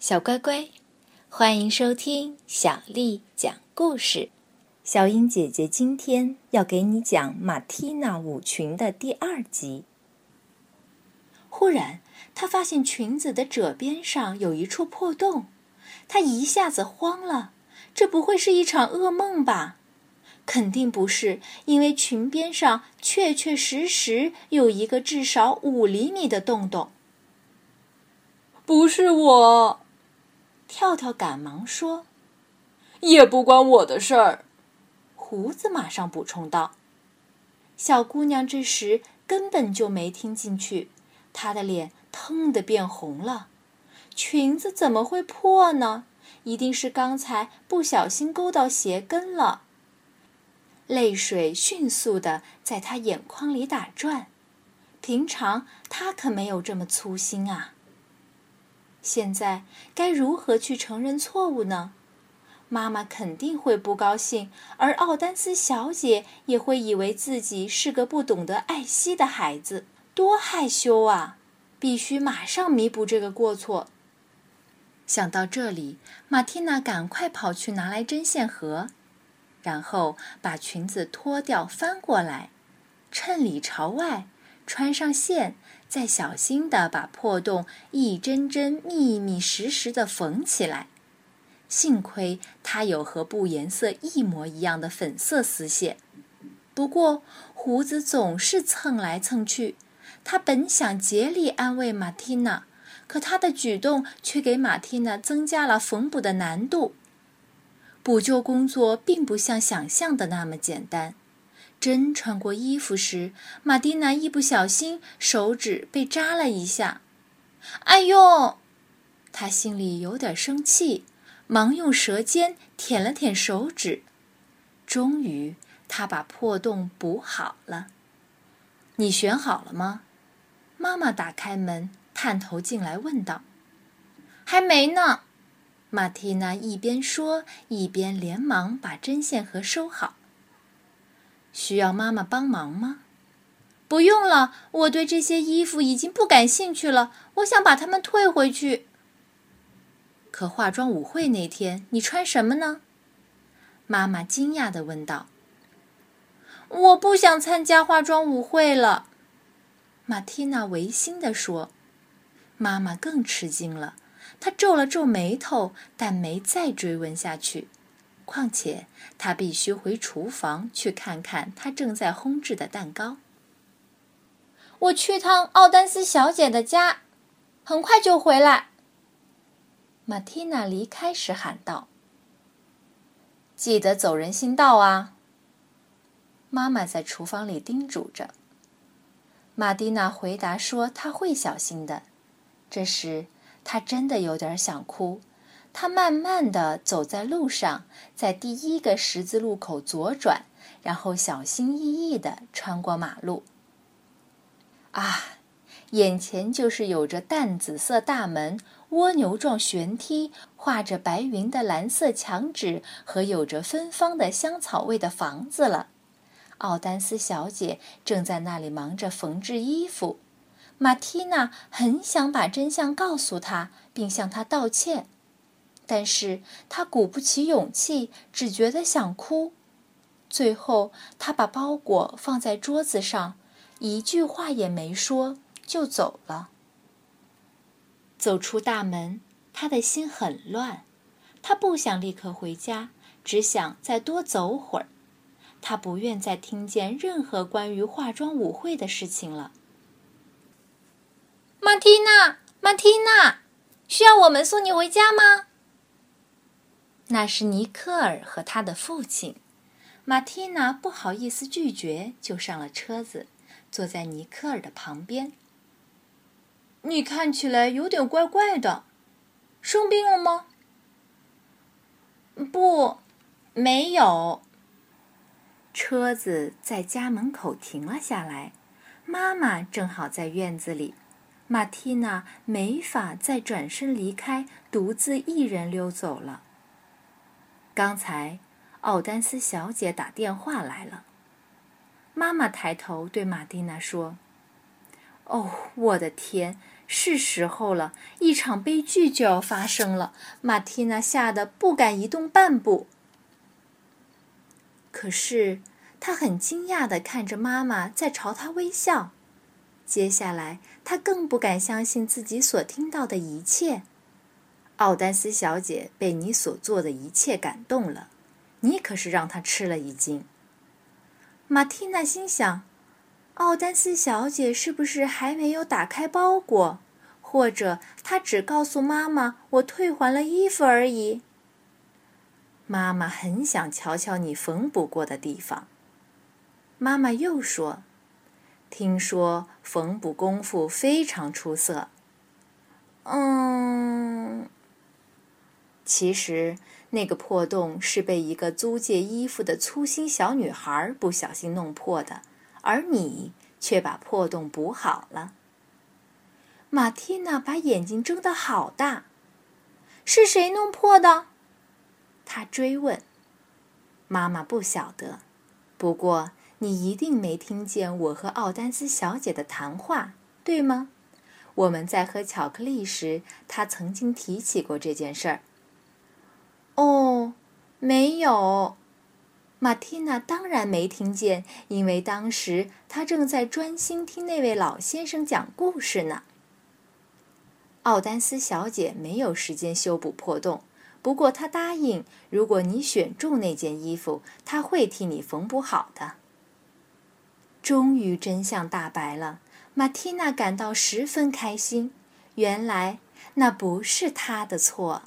小乖乖，欢迎收听小丽讲故事。小英姐姐今天要给你讲《马蒂娜舞裙》的第二集。忽然，她发现裙子的褶边上有一处破洞，她一下子慌了。这不会是一场噩梦吧？肯定不是，因为裙边上确确实实有一个至少五厘米的洞洞。不是我。跳跳赶忙说：“也不关我的事儿。”胡子马上补充道：“小姑娘这时根本就没听进去，她的脸腾的变红了。裙子怎么会破呢？一定是刚才不小心勾到鞋跟了。”泪水迅速的在她眼眶里打转，平常她可没有这么粗心啊。现在该如何去承认错误呢？妈妈肯定会不高兴，而奥丹斯小姐也会以为自己是个不懂得爱惜的孩子，多害羞啊！必须马上弥补这个过错。想到这里，马蒂娜赶快跑去拿来针线盒，然后把裙子脱掉翻过来，衬里朝外。穿上线，再小心地把破洞一针针密密实实地缝起来。幸亏它有和布颜色一模一样的粉色丝线。不过胡子总是蹭来蹭去。他本想竭力安慰马蒂娜，可他的举动却给马蒂娜增加了缝补的难度。补救工作并不像想象的那么简单。针穿过衣服时，玛蒂娜一不小心手指被扎了一下，哎呦！她心里有点生气，忙用舌尖舔了舔手指。终于，她把破洞补好了。你选好了吗？妈妈打开门，探头进来问道。还没呢。玛蒂娜一边说，一边连忙把针线盒收好。需要妈妈帮忙吗？不用了，我对这些衣服已经不感兴趣了。我想把它们退回去。可化妆舞会那天你穿什么呢？妈妈惊讶地问道。我不想参加化妆舞会了，马蒂娜违心地说。妈妈更吃惊了，她皱了皱眉头，但没再追问下去。况且，他必须回厨房去看看他正在烘制的蛋糕。我去趟奥丹斯小姐的家，很快就回来。玛蒂娜离开时喊道：“记得走人行道啊！”妈妈在厨房里叮嘱着。玛蒂娜回答说：“她会小心的。”这时，她真的有点想哭。他慢慢地走在路上，在第一个十字路口左转，然后小心翼翼地穿过马路。啊，眼前就是有着淡紫色大门、蜗牛状悬梯、画着白云的蓝色墙纸和有着芬芳的香草味的房子了。奥丹斯小姐正在那里忙着缝制衣服。马蒂娜很想把真相告诉她，并向她道歉。但是他鼓不起勇气，只觉得想哭。最后，他把包裹放在桌子上，一句话也没说，就走了。走出大门，他的心很乱。他不想立刻回家，只想再多走会儿。他不愿再听见任何关于化妆舞会的事情了。马蒂娜，马蒂娜，需要我们送你回家吗？那是尼克尔和他的父亲，马蒂娜不好意思拒绝，就上了车子，坐在尼克尔的旁边。你看起来有点怪怪的，生病了吗？不，没有。车子在家门口停了下来，妈妈正好在院子里，马蒂娜没法再转身离开，独自一人溜走了。刚才，奥丹斯小姐打电话来了。妈妈抬头对玛蒂娜说：“哦，我的天，是时候了，一场悲剧就要发生了。马蒂娜吓得不敢移动半步。可是，她很惊讶地看着妈妈在朝她微笑。接下来，她更不敢相信自己所听到的一切。奥丹斯小姐被你所做的一切感动了，你可是让她吃了一惊。马蒂娜心想。奥丹斯小姐是不是还没有打开包裹，或者她只告诉妈妈我退还了衣服而已？妈妈很想瞧瞧你缝补过的地方。妈妈又说：“听说缝补功夫非常出色。”嗯，其实那个破洞是被一个租借衣服的粗心小女孩不小心弄破的。而你却把破洞补好了。马蒂娜把眼睛睁得好大，是谁弄破的？她追问。妈妈不晓得，不过你一定没听见我和奥丹斯小姐的谈话，对吗？我们在喝巧克力时，她曾经提起过这件事儿。哦，没有。马蒂娜当然没听见，因为当时她正在专心听那位老先生讲故事呢。奥丹斯小姐没有时间修补破洞，不过她答应，如果你选中那件衣服，她会替你缝补好的。终于真相大白了，马蒂娜感到十分开心。原来那不是她的错。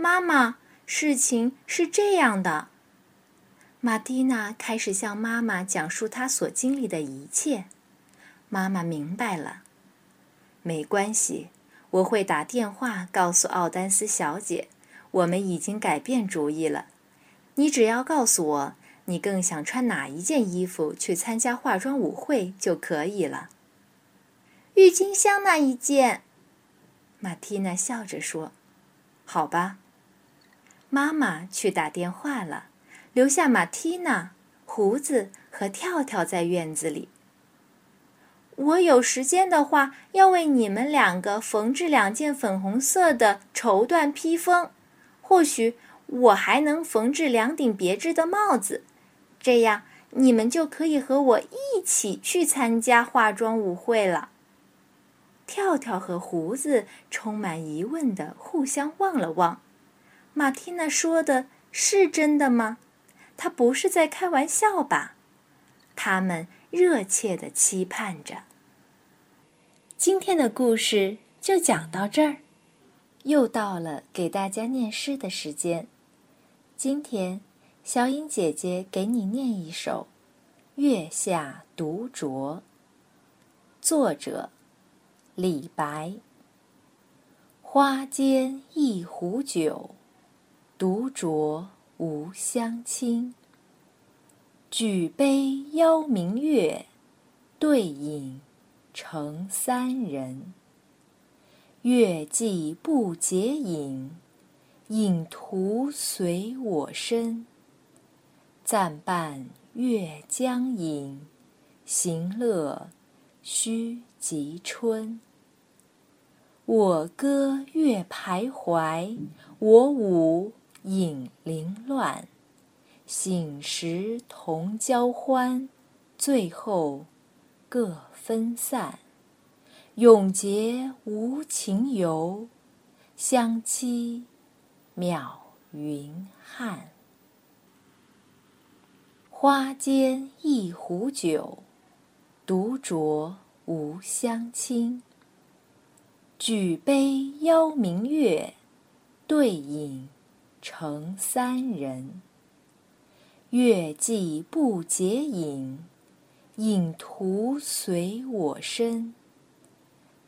妈妈，事情是这样的。玛蒂娜开始向妈妈讲述她所经历的一切。妈妈明白了。没关系，我会打电话告诉奥丹斯小姐，我们已经改变主意了。你只要告诉我，你更想穿哪一件衣服去参加化妆舞会就可以了。郁金香那一件，玛蒂娜笑着说：“好吧。”妈妈去打电话了。留下马蒂娜、胡子和跳跳在院子里。我有时间的话，要为你们两个缝制两件粉红色的绸缎披风，或许我还能缝制两顶别致的帽子，这样你们就可以和我一起去参加化妆舞会了。跳跳和胡子充满疑问的互相望了望。马蒂娜说的是真的吗？他不是在开玩笑吧？他们热切的期盼着。今天的故事就讲到这儿，又到了给大家念诗的时间。今天，小颖姐姐给你念一首《月下独酌》，作者李白。花间一壶酒，独酌。无相亲。举杯邀明月，对影成三人。月既不解饮，影徒随我身。暂伴月将影，行乐须及春。我歌月徘徊，我舞。饮零乱，醒时同交欢，醉后各分散。永结无情游，相期邈云汉。花间一壶酒，独酌无相亲。举杯邀明月，对影。成三人，月既不解饮，影徒随我身。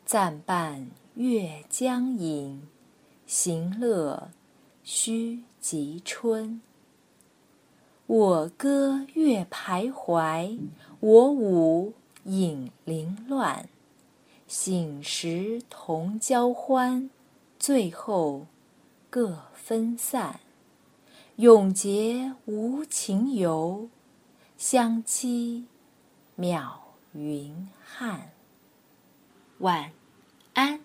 暂伴月将影，行乐须及春。我歌月徘徊，我舞影零乱。醒时同交欢，醉后各。分散，永结无情游，相期邈云汉。晚安。